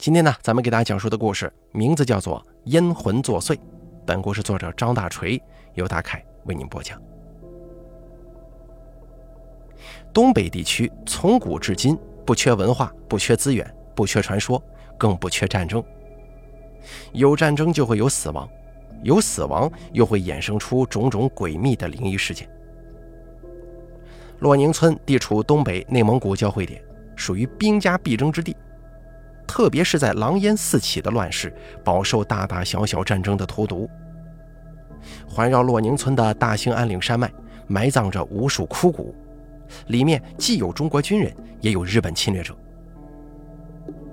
今天呢，咱们给大家讲述的故事名字叫做《阴魂作祟》。本故事作者张大锤由大凯为您播讲。东北地区从古至今不缺文化，不缺资源，不缺传说，更不缺战争。有战争就会有死亡，有死亡又会衍生出种种诡秘的灵异事件。洛宁村地处东北内蒙古交汇点，属于兵家必争之地。特别是在狼烟四起的乱世，饱受大大小小战争的荼毒。环绕洛宁村的大兴安岭山脉，埋葬着无数枯骨，里面既有中国军人，也有日本侵略者。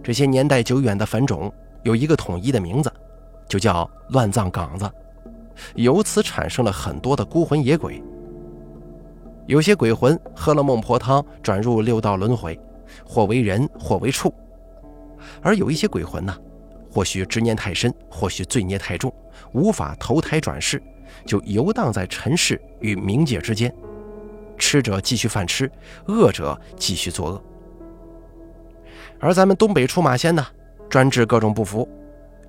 这些年代久远的坟冢有一个统一的名字，就叫乱葬岗子，由此产生了很多的孤魂野鬼。有些鬼魂喝了孟婆汤，转入六道轮回，或为人，或为畜。而有一些鬼魂呢，或许执念太深，或许罪孽太重，无法投胎转世，就游荡在尘世与冥界之间。吃者继续犯吃，恶者继续作恶。而咱们东北出马仙呢，专治各种不服，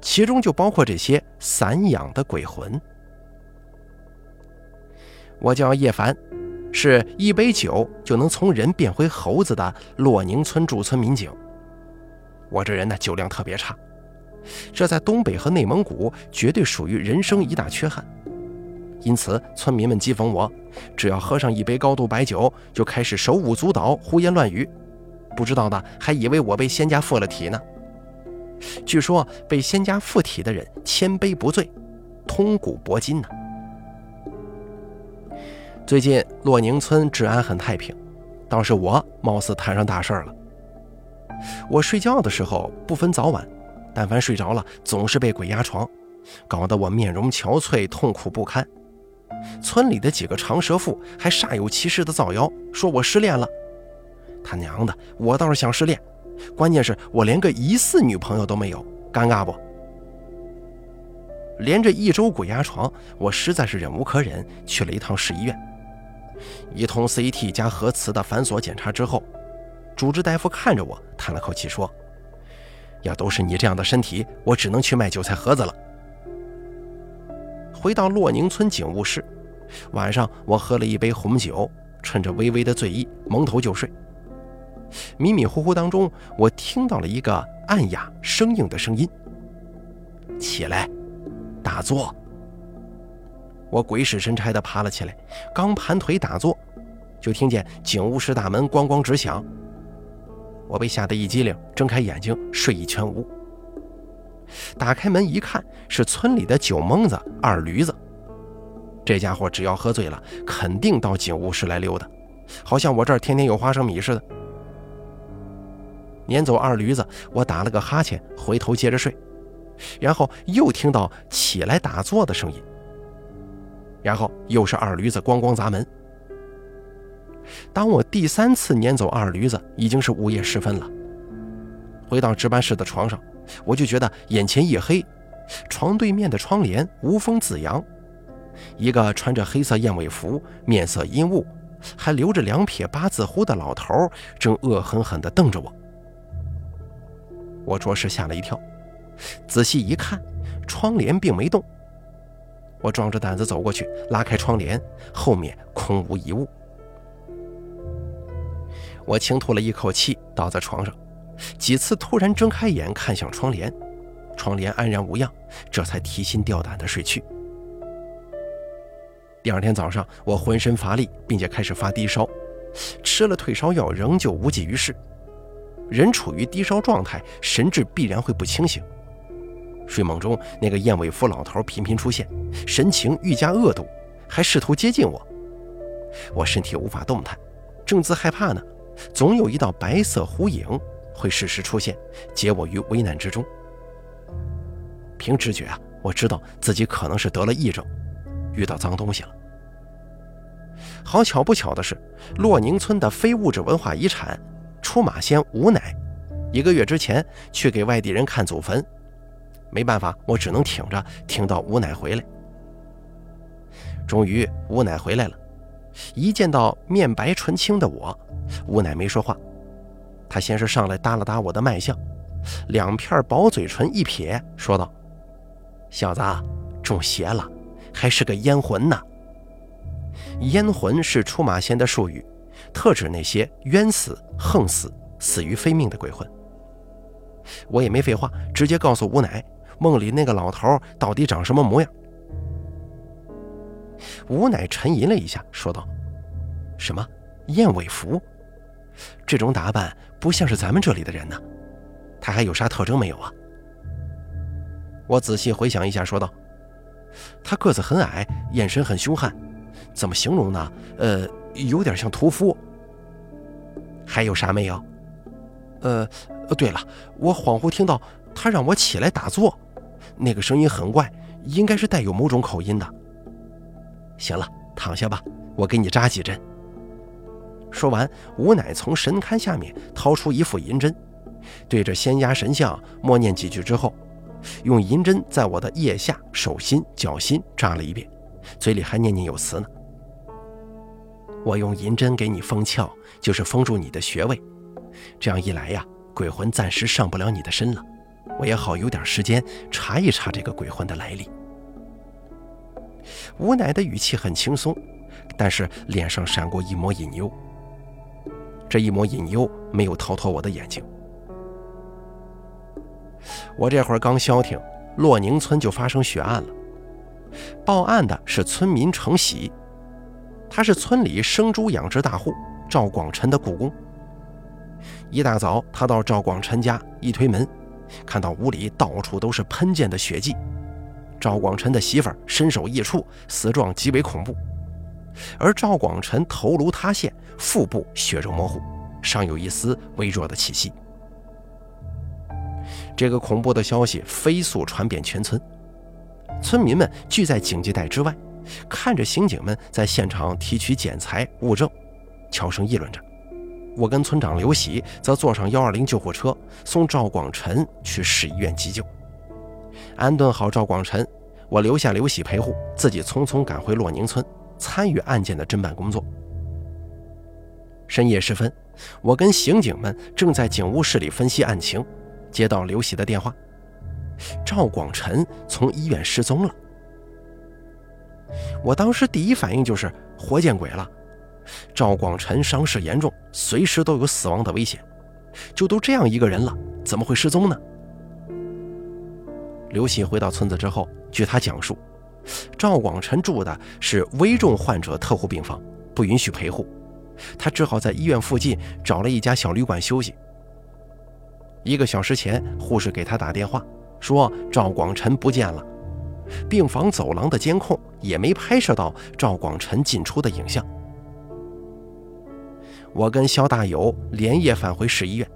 其中就包括这些散养的鬼魂。我叫叶凡，是一杯酒就能从人变回猴子的洛宁村驻村民警。我这人呢，酒量特别差，这在东北和内蒙古绝对属于人生一大缺憾。因此，村民们讥讽我，只要喝上一杯高度白酒，就开始手舞足蹈、胡言乱语。不知道的还以为我被仙家附了体呢。据说被仙家附体的人千杯不醉，通古博今呢。最近洛宁村治安很太平，倒是我貌似摊上大事了。我睡觉的时候不分早晚，但凡睡着了，总是被鬼压床，搞得我面容憔悴，痛苦不堪。村里的几个长舌妇还煞有其事的造谣，说我失恋了。他娘的，我倒是想失恋，关键是我连个疑似女朋友都没有，尴尬不？连着一周鬼压床，我实在是忍无可忍，去了一趟市医院，一通 CT 加核磁的繁琐检查之后。主治大夫看着我，叹了口气说：“要都是你这样的身体，我只能去卖韭菜盒子了。”回到洛宁村警务室，晚上我喝了一杯红酒，趁着微微的醉意，蒙头就睡。迷迷糊糊当中，我听到了一个暗哑生硬的声音：“起来，打坐。”我鬼使神差地爬了起来，刚盘腿打坐，就听见警务室大门咣咣直响。我被吓得一激灵，睁开眼睛，睡意全无。打开门一看，是村里的酒蒙子二驴子。这家伙只要喝醉了，肯定到警务室来溜达，好像我这儿天天有花生米似的。撵走二驴子，我打了个哈欠，回头接着睡，然后又听到起来打坐的声音，然后又是二驴子咣咣砸门。当我第三次撵走二驴子，已经是午夜时分了。回到值班室的床上，我就觉得眼前一黑，床对面的窗帘无风自扬，一个穿着黑色燕尾服、面色阴雾、还留着两撇八字胡的老头正恶狠狠地瞪着我。我着实吓了一跳，仔细一看，窗帘并没动。我壮着胆子走过去，拉开窗帘，后面空无一物。我轻吐了一口气，倒在床上，几次突然睁开眼看向窗帘，窗帘安然无恙，这才提心吊胆地睡去。第二天早上，我浑身乏力，并且开始发低烧，吃了退烧药仍旧无济于事。人处于低烧状态，神志必然会不清醒。睡梦中，那个燕尾服老头频频出现，神情愈加恶毒，还试图接近我。我身体无法动弹，正自害怕呢。总有一道白色弧影会适时出现，解我于危难之中。凭直觉啊，我知道自己可能是得了癔症，遇到脏东西了。好巧不巧的是，洛宁村的非物质文化遗产出马仙吴奶，一个月之前去给外地人看祖坟，没办法，我只能挺着，挺到吴奶回来。终于，吴奶回来了。一见到面白唇青的我，吴奶没说话。她先是上来搭了搭我的脉象，两片薄嘴唇一撇，说道：“小子，中邪了，还是个冤魂呢。冤魂是出马仙的术语，特指那些冤死、横死、死于非命的鬼魂。”我也没废话，直接告诉吴奶，梦里那个老头到底长什么模样。无奈沉吟了一下，说道：“什么燕尾服？这种打扮不像是咱们这里的人呢。他还有啥特征没有啊？”我仔细回想一下，说道：“他个子很矮，眼神很凶悍，怎么形容呢？呃，有点像屠夫。还有啥没有？呃。”，对了，我恍惚听到他让我起来打坐，那个声音很怪，应该是带有某种口音的。行了，躺下吧，我给你扎几针。说完，吴乃从神龛下面掏出一副银针，对着仙压神像默念几句之后，用银针在我的腋下、手心、脚心扎了一遍，嘴里还念念有词呢。我用银针给你封窍，就是封住你的穴位，这样一来呀。鬼魂暂时上不了你的身了，我也好有点时间查一查这个鬼魂的来历。吴奶的语气很轻松，但是脸上闪过一抹隐忧。这一抹隐忧没有逃脱我的眼睛。我这会儿刚消停，洛宁村就发生血案了。报案的是村民程喜，他是村里生猪养殖大户赵广臣的雇工。一大早，他到赵广臣家，一推门，看到屋里到处都是喷溅的血迹。赵广臣的媳妇儿身首异处，死状极为恐怖。而赵广臣头颅塌陷，腹部血肉模糊，尚有一丝微弱的气息。这个恐怖的消息飞速传遍全村，村民们聚在警戒带之外，看着刑警们在现场提取检材物证，悄声议论着。我跟村长刘喜则坐上幺二零救护车，送赵广臣去市医院急救。安顿好赵广臣，我留下刘喜陪护，自己匆匆赶回洛宁村，参与案件的侦办工作。深夜时分，我跟刑警们正在警务室里分析案情，接到刘喜的电话：赵广臣从医院失踪了。我当时第一反应就是活见鬼了。赵广臣伤势严重，随时都有死亡的危险。就都这样一个人了，怎么会失踪呢？刘喜回到村子之后，据他讲述，赵广臣住的是危重患者特护病房，不允许陪护，他只好在医院附近找了一家小旅馆休息。一个小时前，护士给他打电话，说赵广臣不见了，病房走廊的监控也没拍摄到赵广臣进出的影像。我跟肖大友连夜返回市医院，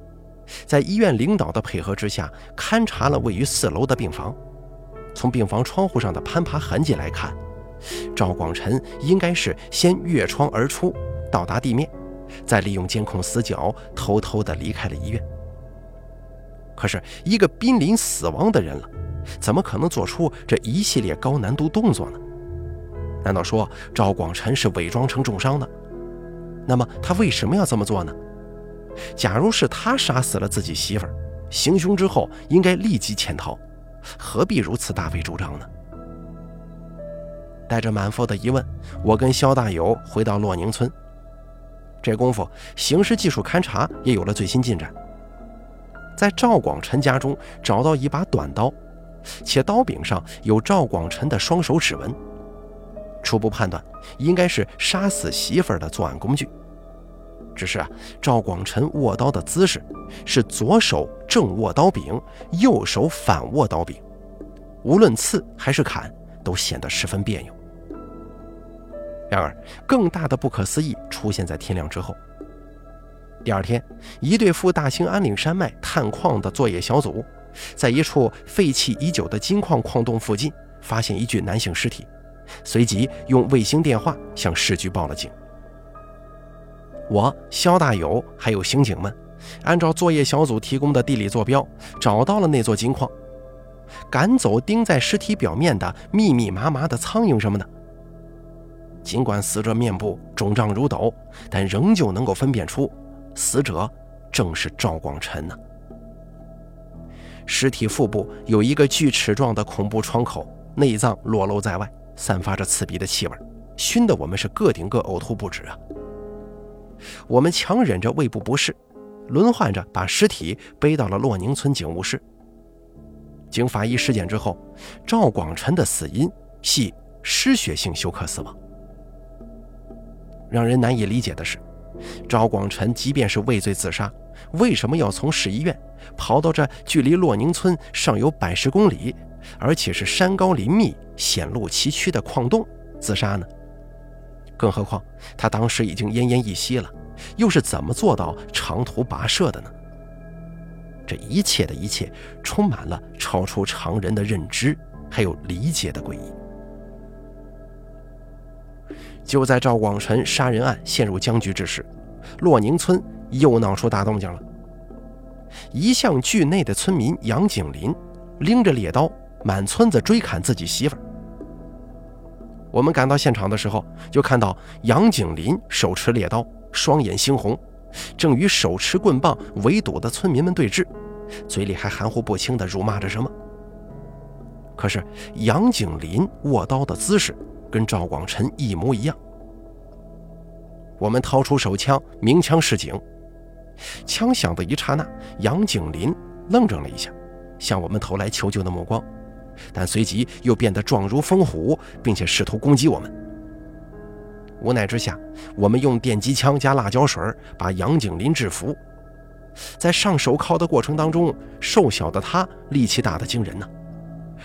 在医院领导的配合之下，勘察了位于四楼的病房。从病房窗户上的攀爬痕迹来看，赵广臣应该是先越窗而出，到达地面，再利用监控死角偷偷地离开了医院。可是，一个濒临死亡的人了，怎么可能做出这一系列高难度动作呢？难道说赵广臣是伪装成重伤的？那么他为什么要这么做呢？假如是他杀死了自己媳妇儿，行凶之后应该立即潜逃，何必如此大费周章呢？带着满腹的疑问，我跟肖大友回到洛宁村。这功夫，刑事技术勘查也有了最新进展，在赵广臣家中找到一把短刀，且刀柄上有赵广臣的双手指纹。初步判断，应该是杀死媳妇儿的作案工具。只是啊，赵广臣握刀的姿势是左手正握刀柄，右手反握刀柄，无论刺还是砍，都显得十分别扭。然而，更大的不可思议出现在天亮之后。第二天，一对赴大兴安岭山脉探矿的作业小组，在一处废弃已久的金矿矿洞附近，发现一具男性尸体。随即用卫星电话向市局报了警。我、肖大友还有刑警们，按照作业小组提供的地理坐标，找到了那座金矿，赶走钉在尸体表面的密密麻麻的苍蝇什么的。尽管死者面部肿胀如斗，但仍旧能够分辨出死者正是赵广臣呢。尸体腹部有一个锯齿状的恐怖窗口，内脏裸露在外，散发着刺鼻的气味，熏得我们是个顶个呕吐不止啊！我们强忍着胃部不适，轮换着把尸体背到了洛宁村警务室。经法医尸检之后，赵广臣的死因系失血性休克死亡。让人难以理解的是，赵广臣即便是畏罪自杀，为什么要从市医院跑到这距离洛宁村尚有百十公里，而且是山高林密、险路崎岖的矿洞自杀呢？更何况他当时已经奄奄一息了，又是怎么做到长途跋涉的呢？这一切的一切，充满了超出常人的认知还有理解的诡异。就在赵广臣杀人案陷入僵局之时，洛宁村又闹出大动静了。一向惧内的村民杨景林拎着猎刀满村子追砍自己媳妇儿。我们赶到现场的时候，就看到杨景林手持猎刀，双眼猩红，正与手持棍棒围堵的村民们对峙，嘴里还含糊不清地辱骂着什么。可是杨景林握刀的姿势跟赵广臣一模一样。我们掏出手枪，鸣枪示警。枪响的一刹那，杨景林愣怔了一下，向我们投来求救的目光。但随即又变得状如疯虎，并且试图攻击我们。无奈之下，我们用电击枪加辣椒水把杨景林制服。在上手铐的过程当中，瘦小的他力气大的惊人呢。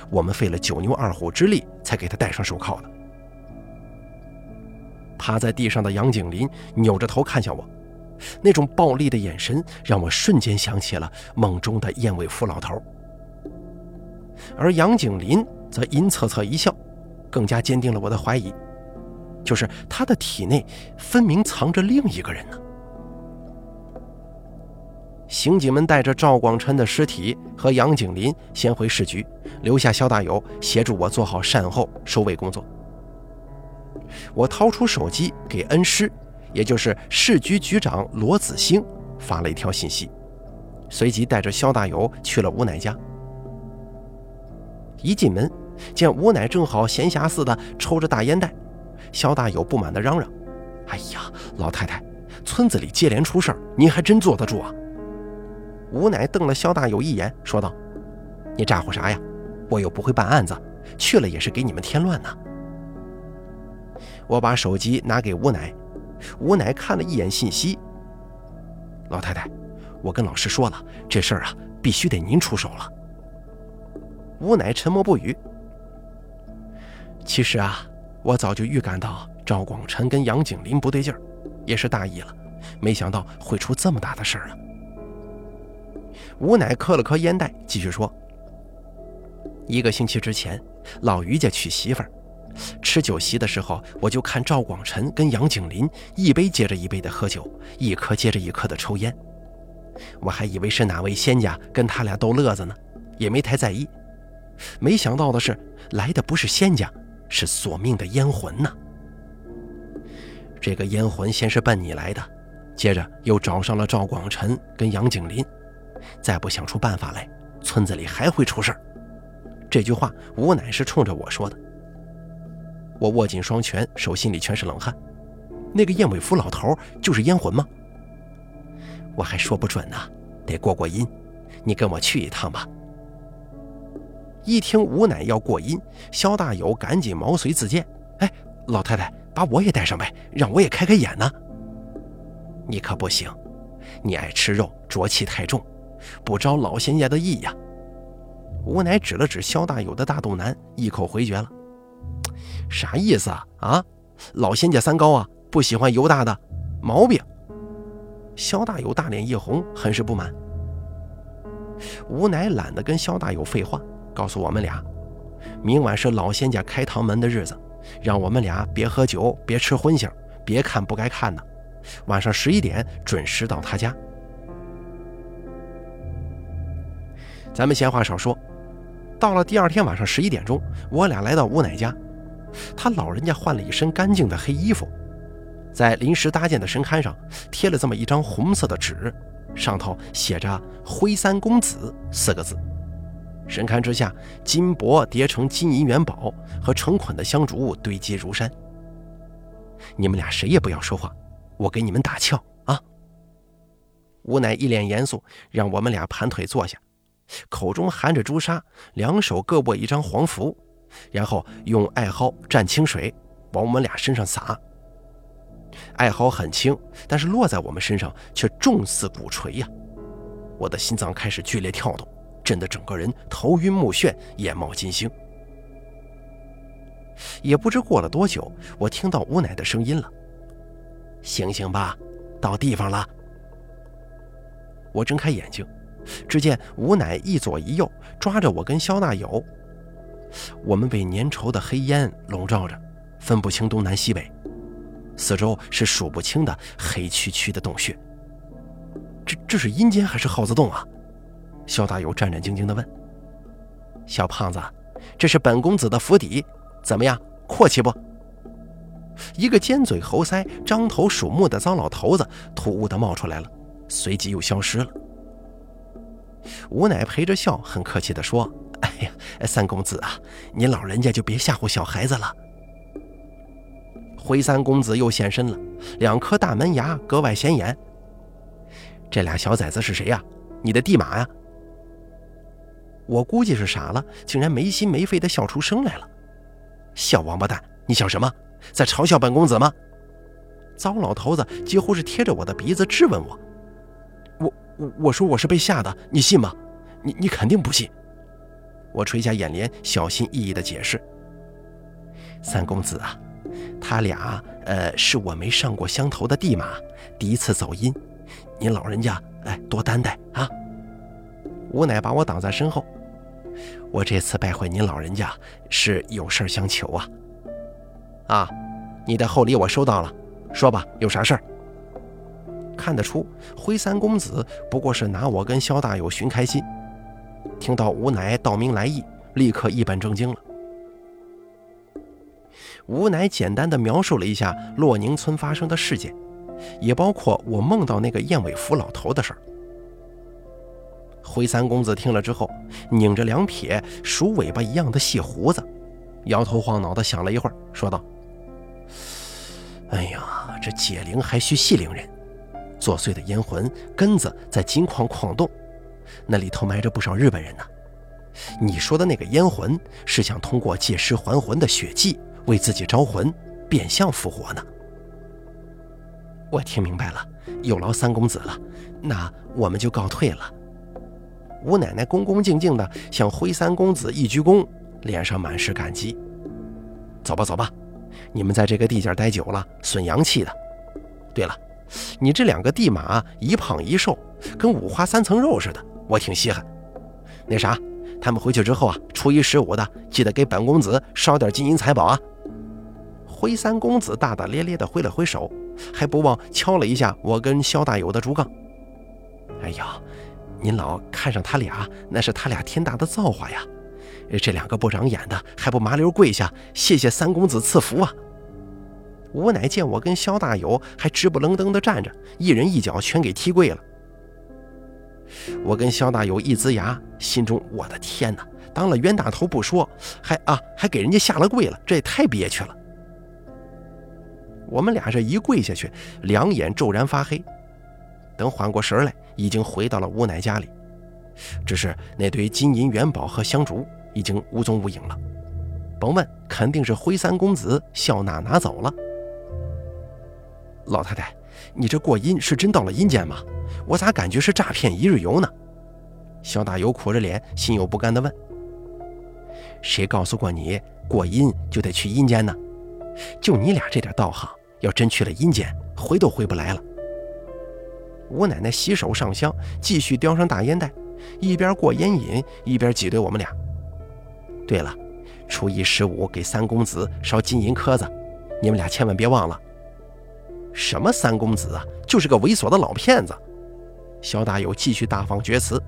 我们费了九牛二虎之力才给他戴上手铐的。趴在地上的杨景林扭着头看向我，那种暴力的眼神让我瞬间想起了梦中的燕尾服老头。而杨景林则阴恻恻一笑，更加坚定了我的怀疑，就是他的体内分明藏着另一个人呢。刑警们带着赵广琛的尸体和杨景林先回市局，留下肖大友协助我做好善后收尾工作。我掏出手机给恩师，也就是市局局长罗子兴发了一条信息，随即带着肖大友去了吴奶家。一进门，见吴奶正好闲暇似的抽着大烟袋，肖大友不满地嚷嚷：“哎呀，老太太，村子里接连出事儿，您还真坐得住啊？”吴奶瞪了肖大友一眼，说道：“你咋呼啥呀？我又不会办案子，去了也是给你们添乱呢。”我把手机拿给吴奶，吴奶看了一眼信息：“老太太，我跟老师说了，这事儿啊，必须得您出手了。”吴乃沉默不语。其实啊，我早就预感到赵广臣跟杨景林不对劲儿，也是大意了，没想到会出这么大的事儿啊。吴乃磕了磕烟袋，继续说：“一个星期之前，老于家娶媳妇儿，吃酒席的时候，我就看赵广臣跟杨景林一杯接着一杯的喝酒，一颗接着一颗的抽烟，我还以为是哪位仙家跟他俩逗乐子呢，也没太在意。”没想到的是，来的不是仙家，是索命的冤魂呐。这个冤魂先是奔你来的，接着又找上了赵广臣跟杨景林，再不想出办法来，村子里还会出事儿。这句话吴乃是冲着我说的。我握紧双拳，手心里全是冷汗。那个燕尾服老头就是冤魂吗？我还说不准呢，得过过阴。你跟我去一趟吧。一听吴奶要过阴，肖大友赶紧毛遂自荐：“哎，老太太，把我也带上呗，让我也开开眼呢。”你可不行，你爱吃肉，浊气太重，不招老仙家的意呀。吴奶指了指肖大友的大肚腩，一口回绝了：“啥意思啊？啊，老仙家三高啊，不喜欢油大的，毛病。”肖大友大脸一红，很是不满。吴奶懒得跟肖大友废话。告诉我们俩，明晚是老仙家开堂门的日子，让我们俩别喝酒，别吃荤腥，别看不该看的。晚上十一点准时到他家。咱们闲话少说，到了第二天晚上十一点钟，我俩来到吴奶家，他老人家换了一身干净的黑衣服，在临时搭建的神龛上贴了这么一张红色的纸，上头写着“灰三公子”四个字。神龛之下，金箔叠成金银元宝和成捆的香烛堆积如山。你们俩谁也不要说话，我给你们打窍啊！吴乃一脸严肃，让我们俩盘腿坐下，口中含着朱砂，两手各握一张黄符，然后用艾蒿蘸清水往我们俩身上洒。艾蒿很轻，但是落在我们身上却重似鼓槌呀！我的心脏开始剧烈跳动，震得整个人头晕目眩，眼冒金星。也不知过了多久，我听到吴奶的声音了：“醒醒吧，到地方了。”我睁开眼睛，只见吴奶一左一右抓着我跟肖大友，我们被粘稠的黑烟笼罩着，分不清东南西北，四周是数不清的黑黢黢的洞穴。这这是阴间还是耗子洞啊？肖大友战战兢兢地问。小胖子，这是本公子的府邸，怎么样，阔气不？一个尖嘴猴腮、张头鼠目的糟老头子突兀地冒出来了，随即又消失了。吴奶陪着笑，很客气地说：“哎呀，三公子啊，您老人家就别吓唬小孩子了。”灰三公子又现身了，两颗大门牙格外显眼。这俩小崽子是谁呀？你的地马呀？我估计是傻了，竟然没心没肺的笑出声来了。小王八蛋，你想什么？在嘲笑本公子吗？糟老头子几乎是贴着我的鼻子质问我。我我我说我是被吓的，你信吗？你你肯定不信。我垂下眼帘，小心翼翼的解释。三公子啊，他俩呃是我没上过香头的地马，第一次走阴。您老人家，哎，多担待啊！吴奶把我挡在身后。我这次拜会您老人家，是有事相求啊。啊，你的厚礼我收到了，说吧，有啥事儿？看得出，灰三公子不过是拿我跟萧大友寻开心。听到吴奶道明来意，立刻一本正经了。吴奶简单的描述了一下洛宁村发生的事件。也包括我梦到那个燕尾服老头的事儿。灰三公子听了之后，拧着两撇鼠尾巴一样的细胡子，摇头晃脑的想了一会儿，说道：“哎呀，这解铃还需系铃人，作祟的阴魂根子在金矿矿洞，那里头埋着不少日本人呢。你说的那个烟魂，是想通过借尸还魂的血迹为自己招魂，变相复活呢。”我听明白了，有劳三公子了，那我们就告退了。吴奶奶恭恭敬敬地向灰三公子一鞠躬，脸上满是感激。走吧，走吧，你们在这个地界待久了，损阳气的。对了，你这两个地马一胖一瘦，跟五花三层肉似的，我挺稀罕。那啥，他们回去之后啊，初一十五的，记得给本公子烧点金银财宝啊。灰三公子大大咧咧地挥了挥手。还不忘敲了一下我跟肖大友的竹杠。哎呀，您老看上他俩，那是他俩天大的造化呀！这两个不长眼的，还不麻溜跪下谢谢三公子赐福啊！吴乃见我跟肖大友还直不愣登的站着，一人一脚全给踢跪了。我跟肖大友一呲牙，心中我的天哪，当了冤大头不说，还啊还给人家下了跪了，这也太憋屈了。我们俩这一跪下去，两眼骤然发黑。等缓过神来，已经回到了吴奶家里，只是那堆金银元宝和香烛已经无踪无影了。甭问，肯定是灰三公子笑纳拿走了。老太太，你这过阴是真到了阴间吗？我咋感觉是诈骗一日游呢？肖大友苦着脸，心有不甘地问：“谁告诉过你过阴就得去阴间呢？就你俩这点道行！”要真去了阴间，回都回不来了。吴奶奶洗手上香，继续叼上大烟袋，一边过烟瘾，一边挤兑我们俩。对了，初一十五给三公子烧金银壳子，你们俩千万别忘了。什么三公子啊，就是个猥琐的老骗子。肖大友继续大放厥词：“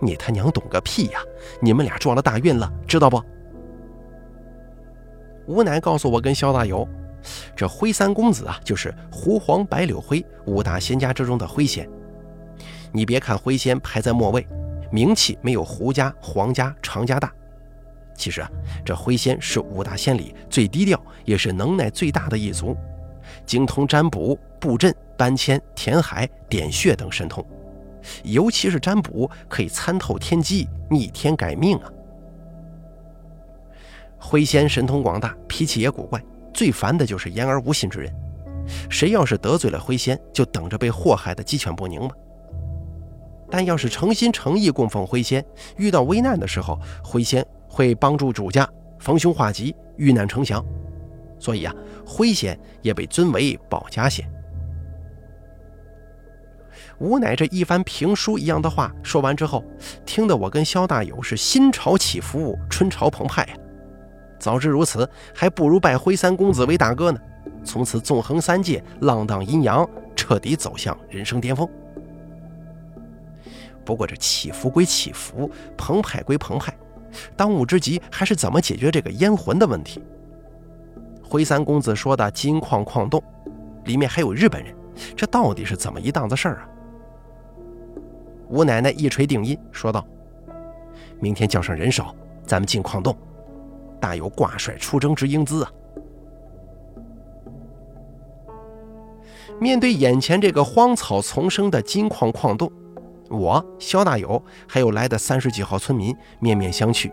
你他娘懂个屁呀！你们俩撞了大运了，知道不？”吴奶告诉我跟肖大友。这灰三公子啊，就是狐黄白柳灰五大仙家之中的灰仙。你别看灰仙排在末位，名气没有胡家、黄家、常家大。其实啊，这灰仙是五大仙里最低调，也是能耐最大的一族，精通占卜、布阵、搬迁、填海、点穴等神通，尤其是占卜可以参透天机、逆天改命啊。灰仙神通广大，脾气也古怪，最烦的就是言而无信之人。谁要是得罪了灰仙，就等着被祸害的鸡犬不宁吧。但要是诚心诚意供奉灰仙，遇到危难的时候，灰仙会帮助主家逢凶化吉、遇难成祥。所以啊，灰仙也被尊为保家仙。吴乃这一番评书一样的话说完之后，听得我跟萧大友是心潮起伏，春潮澎湃呀。早知如此，还不如拜灰三公子为大哥呢。从此纵横三界，浪荡阴阳，彻底走向人生巅峰。不过这起伏归起伏，澎湃归澎湃，当务之急还是怎么解决这个烟魂的问题。灰三公子说的金矿矿洞，里面还有日本人，这到底是怎么一档子事儿啊？吴奶奶一锤定音，说道：“明天叫上人手，咱们进矿洞，大有挂帅出征之英姿啊！”面对眼前这个荒草丛生的金矿矿洞。我肖大友还有来的三十几号村民面面相觑，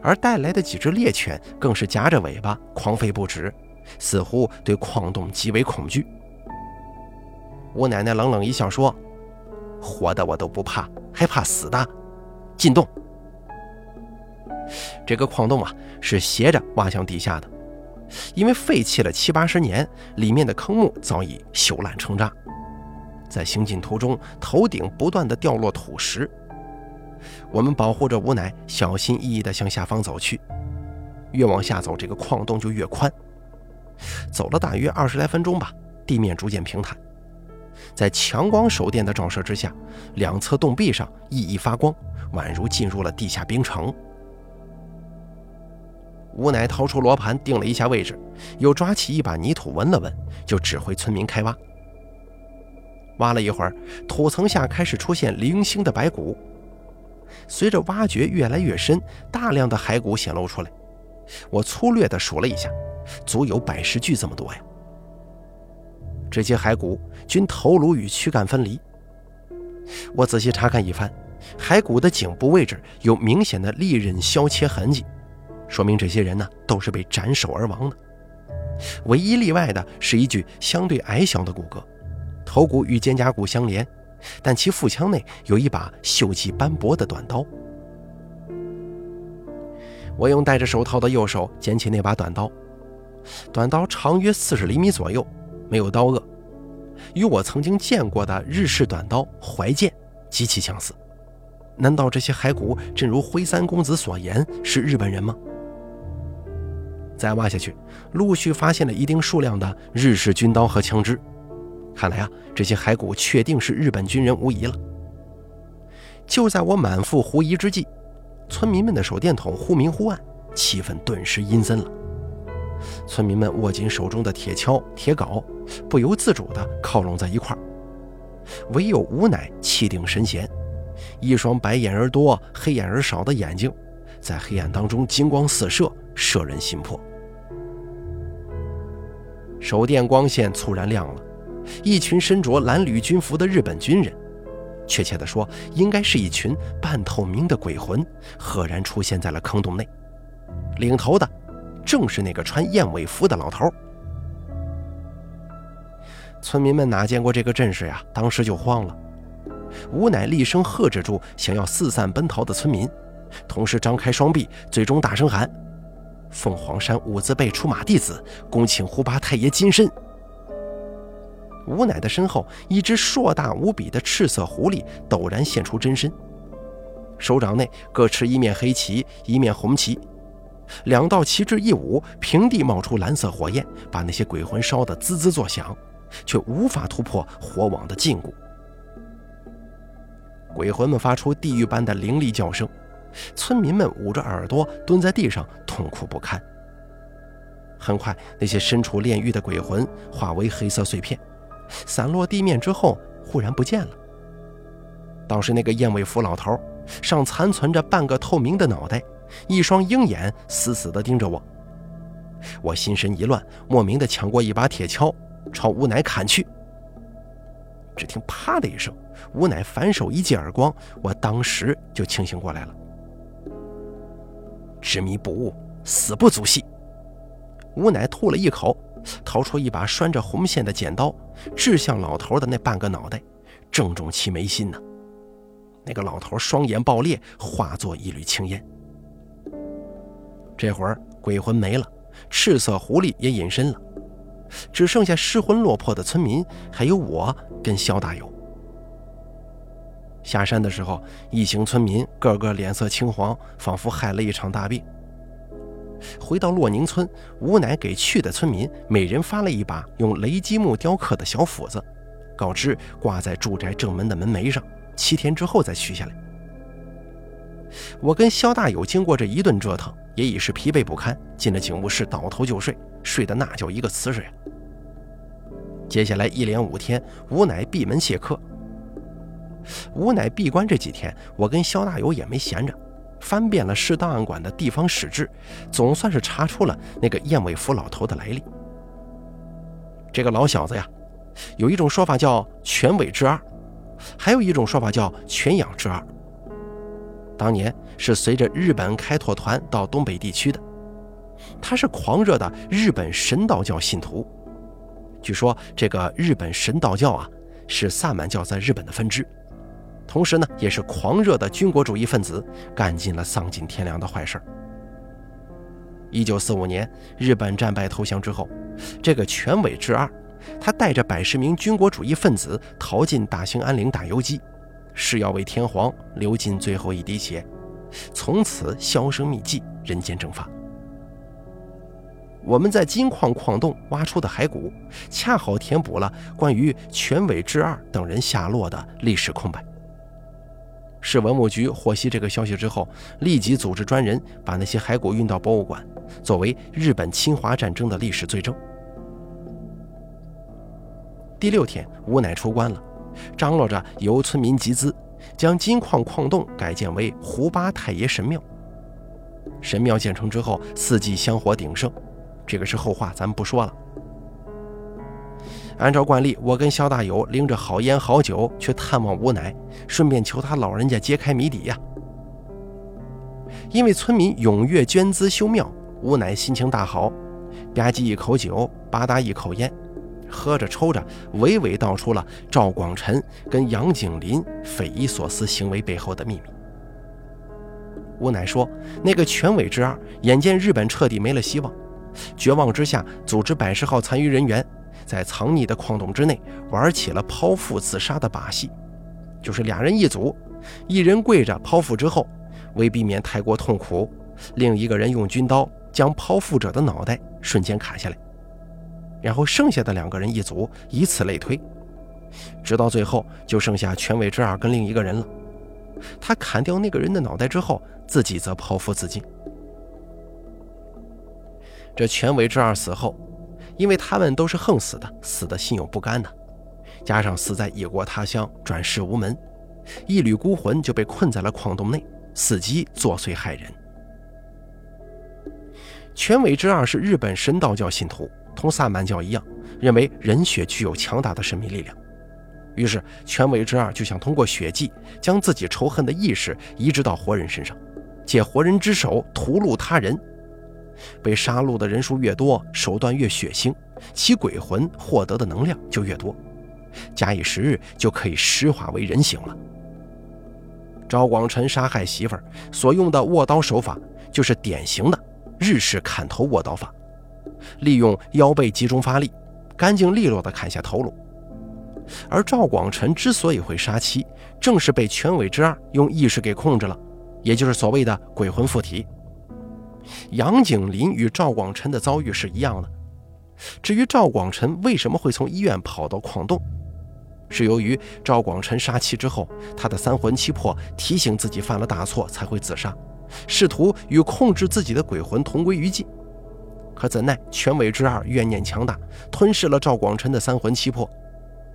而带来的几只猎犬更是夹着尾巴狂吠不止，似乎对矿洞极为恐惧。吴奶奶冷冷一笑说：“活的我都不怕，还怕死的？进洞！”这个矿洞啊是斜着挖向地下的，因为废弃了七八十年，里面的坑木早已朽烂成渣。在行进途中，头顶不断的掉落土石。我们保护着吴奶，小心翼翼地向下方走去。越往下走，这个矿洞就越宽。走了大约二十来分钟吧，地面逐渐平坦。在强光手电的照射之下，两侧洞壁上熠熠发光，宛如进入了地下冰城。吴乃掏出罗盘，定了一下位置，又抓起一把泥土闻了闻，就指挥村民开挖。挖了一会儿，土层下开始出现零星的白骨。随着挖掘越来越深，大量的骸骨显露出来。我粗略地数了一下，足有百十具这么多呀。这些骸骨均头颅与躯干分离。我仔细查看一番，骸骨的颈部位置有明显的利刃削切痕迹，说明这些人呢都是被斩首而亡的。唯一例外的是一具相对矮小的骨骼。头骨与肩胛骨相连，但其腹腔内有一把锈迹斑驳的短刀。我用戴着手套的右手捡起那把短刀，短刀长约四十厘米左右，没有刀锷，与我曾经见过的日式短刀怀剑极其相似。难道这些骸骨真如灰三公子所言是日本人吗？再挖下去，陆续发现了一定数量的日式军刀和枪支。看来啊，这些骸骨确定是日本军人无疑了。就在我满腹狐疑之际，村民们的手电筒忽明忽暗，气氛顿时阴森了。村民们握紧手中的铁锹、铁镐，不由自主地靠拢在一块。唯有吴乃气定神闲，一双白眼而多、黑眼而少的眼睛，在黑暗当中金光四射，摄人心魄。手电光线猝然亮了。一群身着蓝绿军服的日本军人，确切地说，应该是一群半透明的鬼魂，赫然出现在了坑洞内。领头的正是那个穿燕尾服的老头。村民们哪见过这个阵势呀？当时就慌了。吴乃厉声喝止住想要四散奔逃的村民，同时张开双臂，最终大声喊：“凤凰山五字辈出马弟子，恭请胡八太爷金身。”吴乃的身后，一只硕大无比的赤色狐狸陡然现出真身，手掌内各持一面黑旗，一面红旗，两道旗帜一舞，平地冒出蓝色火焰，把那些鬼魂烧得滋滋作响，却无法突破火网的禁锢。鬼魂们发出地狱般的凌厉叫声，村民们捂着耳朵蹲在地上，痛苦不堪。很快，那些身处炼狱的鬼魂化为黑色碎片。散落地面之后，忽然不见了。倒是那个燕尾服老头，上残存着半个透明的脑袋，一双鹰眼死死地盯着我。我心神一乱，莫名的抢过一把铁锹，朝吴乃砍去。只听“啪”的一声，吴乃反手一记耳光，我当时就清醒过来了。执迷不悟，死不足惜。吴乃吐了一口，掏出一把拴着红线的剪刀，掷向老头的那半个脑袋，正中其眉心呢。那个老头双眼爆裂，化作一缕青烟。这会儿鬼魂没了，赤色狐狸也隐身了，只剩下失魂落魄的村民，还有我跟肖大友。下山的时候，一行村民个个脸色青黄，仿佛害了一场大病。回到洛宁村，吴乃给去的村民每人发了一把用雷击木雕刻的小斧子，告知挂在住宅正门的门楣上。七天之后再取下来。我跟肖大友经过这一顿折腾，也已是疲惫不堪，进了警务室倒头就睡，睡得那叫一个瓷实呀。接下来一连五天，吴乃闭门谢客。吴乃闭关这几天，我跟肖大友也没闲着，翻遍了市档案馆的地方史志，总算是查出了那个燕尾服老头的来历。这个老小子呀，有一种说法叫全尾之二。还有一种说法叫“全养之二”。当年是随着日本开拓团到东北地区的，他是狂热的日本神道教信徒。据说这个日本神道教啊，是萨满教在日本的分支，同时呢，也是狂热的军国主义分子，干尽了丧尽天良的坏事。一九四五年，日本战败投降之后，这个全尾之二。他带着百十名军国主义分子逃进大兴安岭打游击，誓要为天皇流尽最后一滴血，从此销声匿迹，人间蒸发。我们在金矿矿洞挖出的骸骨，恰好填补了关于全尾之二等人下落的历史空白。市文物局获悉这个消息之后，立即组织专人把那些骸骨运到博物馆，作为日本侵华战争的历史罪证。第六天，吴乃出关了，张罗着由村民集资，将金矿矿洞改建为胡八太爷神庙。神庙建成之后，四季香火鼎盛，这个是后话，咱们不说了。按照惯例，我跟肖大友拎着好烟好酒去探望吴乃，顺便求他老人家揭开谜底呀。因为村民踊跃捐资修庙，吴乃心情大好，吧唧一口酒，吧嗒一口烟。喝着抽着，娓娓道出了赵广臣跟杨景林匪夷所思行为背后的秘密。吴乃说，那个全尾之二眼见日本彻底没了希望，绝望之下，组织百十号残余人员在藏匿的矿洞之内玩起了剖腹自杀的把戏，就是俩人一组，一人跪着剖腹之后，为避免太过痛苦，另一个人用军刀将剖腹者的脑袋瞬间砍下来。然后剩下的两个人一组，以此类推，直到最后就剩下全尾之二跟另一个人了。他砍掉那个人的脑袋之后，自己则剖腹自尽。这权尾之二死后，因为他们都是横死的，死的心有不甘的，加上死在异国他乡，转世无门，一缕孤魂就被困在了矿洞内，伺机作祟害人。权尾之二是日本神道教信徒。同萨满教一样，认为人血具有强大的神秘力量，于是权尾之二就想通过血祭将自己仇恨的意识移植到活人身上，借活人之手屠戮他人。被杀戮的人数越多，手段越血腥，其鬼魂获得的能量就越多，假以时日就可以石化为人形了。赵广臣杀害媳妇儿所用的握刀手法，就是典型的日式砍头握刀法。利用腰背集中发力，干净利落地砍下头颅。而赵广臣之所以会杀妻，正是被全尾之二用意识给控制了，也就是所谓的鬼魂附体。杨景林与赵广臣的遭遇是一样的。至于赵广臣为什么会从医院跑到矿洞，是由于赵广臣杀妻之后，他的三魂七魄提醒自己犯了大错，才会自杀，试图与控制自己的鬼魂同归于尽。可怎奈全尾之二怨念强大，吞噬了赵广臣的三魂七魄，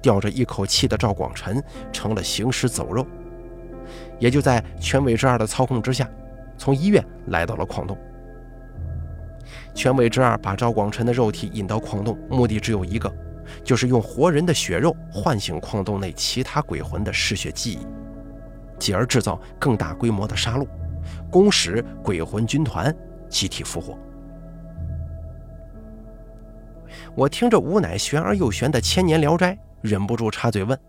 吊着一口气的赵广臣成了行尸走肉，也就在全伟之二的操控之下，从医院来到了矿洞。全伟之二把赵广臣的肉体引到矿洞，目的只有一个，就是用活人的血肉唤醒矿洞内其他鬼魂的嗜血记忆，继而制造更大规模的杀戮，攻使鬼魂军团集体复活。我听着吴乃玄而又玄的千年聊斋，忍不住插嘴问：“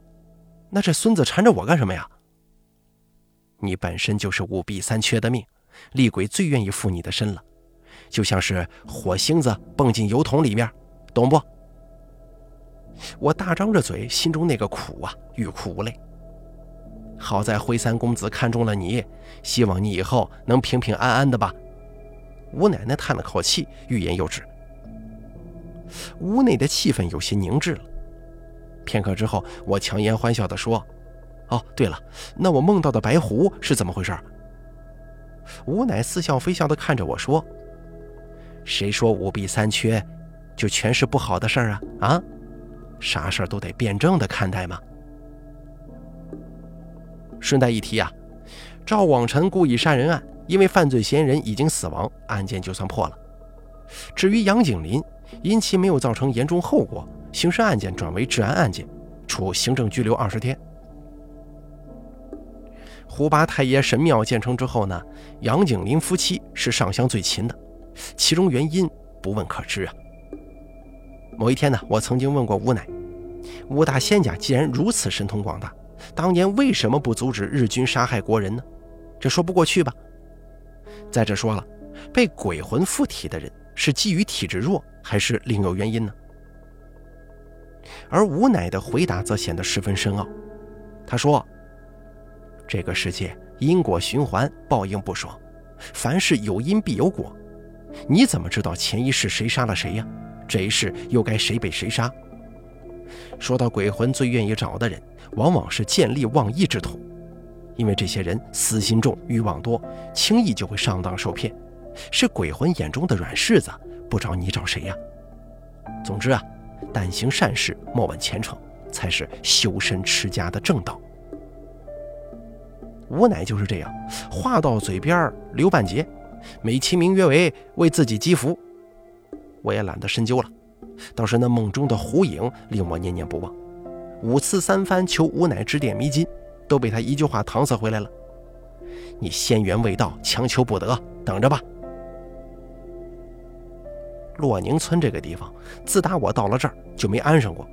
那这孙子缠着我干什么呀？”你本身就是五弊三缺的命，厉鬼最愿意附你的身了，就像是火星子蹦进油桶里面，懂不？我大张着嘴，心中那个苦啊，欲哭无泪。好在灰三公子看中了你，希望你以后能平平安安的吧。吴奶奶叹了口气，欲言又止。屋内的气氛有些凝滞了。片刻之后，我强颜欢笑地说：“哦，对了，那我梦到的白狐是怎么回事？”吴乃似笑非笑地看着我说：“谁说五弊三缺就全是不好的事儿啊？啊，啥事儿都得辩证的看待嘛。”顺带一提啊，赵广臣故意杀人案，因为犯罪嫌疑人已经死亡，案件就算破了。至于杨景林，因其没有造成严重后果，刑事案件转为治安案件，处行政拘留二十天。胡八太爷神庙建成之后呢，杨景林夫妻是上香最勤的，其中原因不问可知啊。某一天呢，我曾经问过吴奶，吴大仙家既然如此神通广大，当年为什么不阻止日军杀害国人呢？这说不过去吧？再者说了，被鬼魂附体的人是基于体质弱。还是另有原因呢？而吴奶的回答则显得十分深奥。他说：“这个世界因果循环，报应不爽，凡事有因必有果。你怎么知道前一世谁杀了谁呀？这一世又该谁被谁杀？”说到鬼魂最愿意找的人，往往是见利忘义之徒，因为这些人私心重、欲望多，轻易就会上当受骗，是鬼魂眼中的软柿子。不找你找谁呀？总之啊，但行善事，莫问前程，才是修身持家的正道。吴乃就是这样，话到嘴边留半截，美其名曰为为自己积福。我也懒得深究了，倒是那梦中的狐影令我念念不忘。五次三番求吾乃指点迷津，都被他一句话搪塞回来了：“你仙缘未到，强求不得，等着吧。”洛宁村这个地方，自打我到了这儿就没安生过。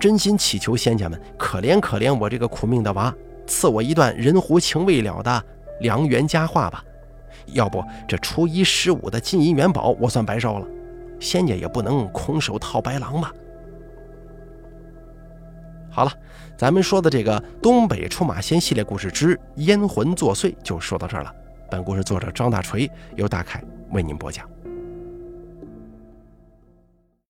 真心祈求仙家们可怜可怜我这个苦命的娃，赐我一段人狐情未了的良缘佳话吧。要不这初一十五的金银元宝我算白烧了，仙家也不能空手套白狼吧。好了，咱们说的这个东北出马仙系列故事之烟魂作祟就说到这儿了。本故事作者张大锤由大凯为您播讲。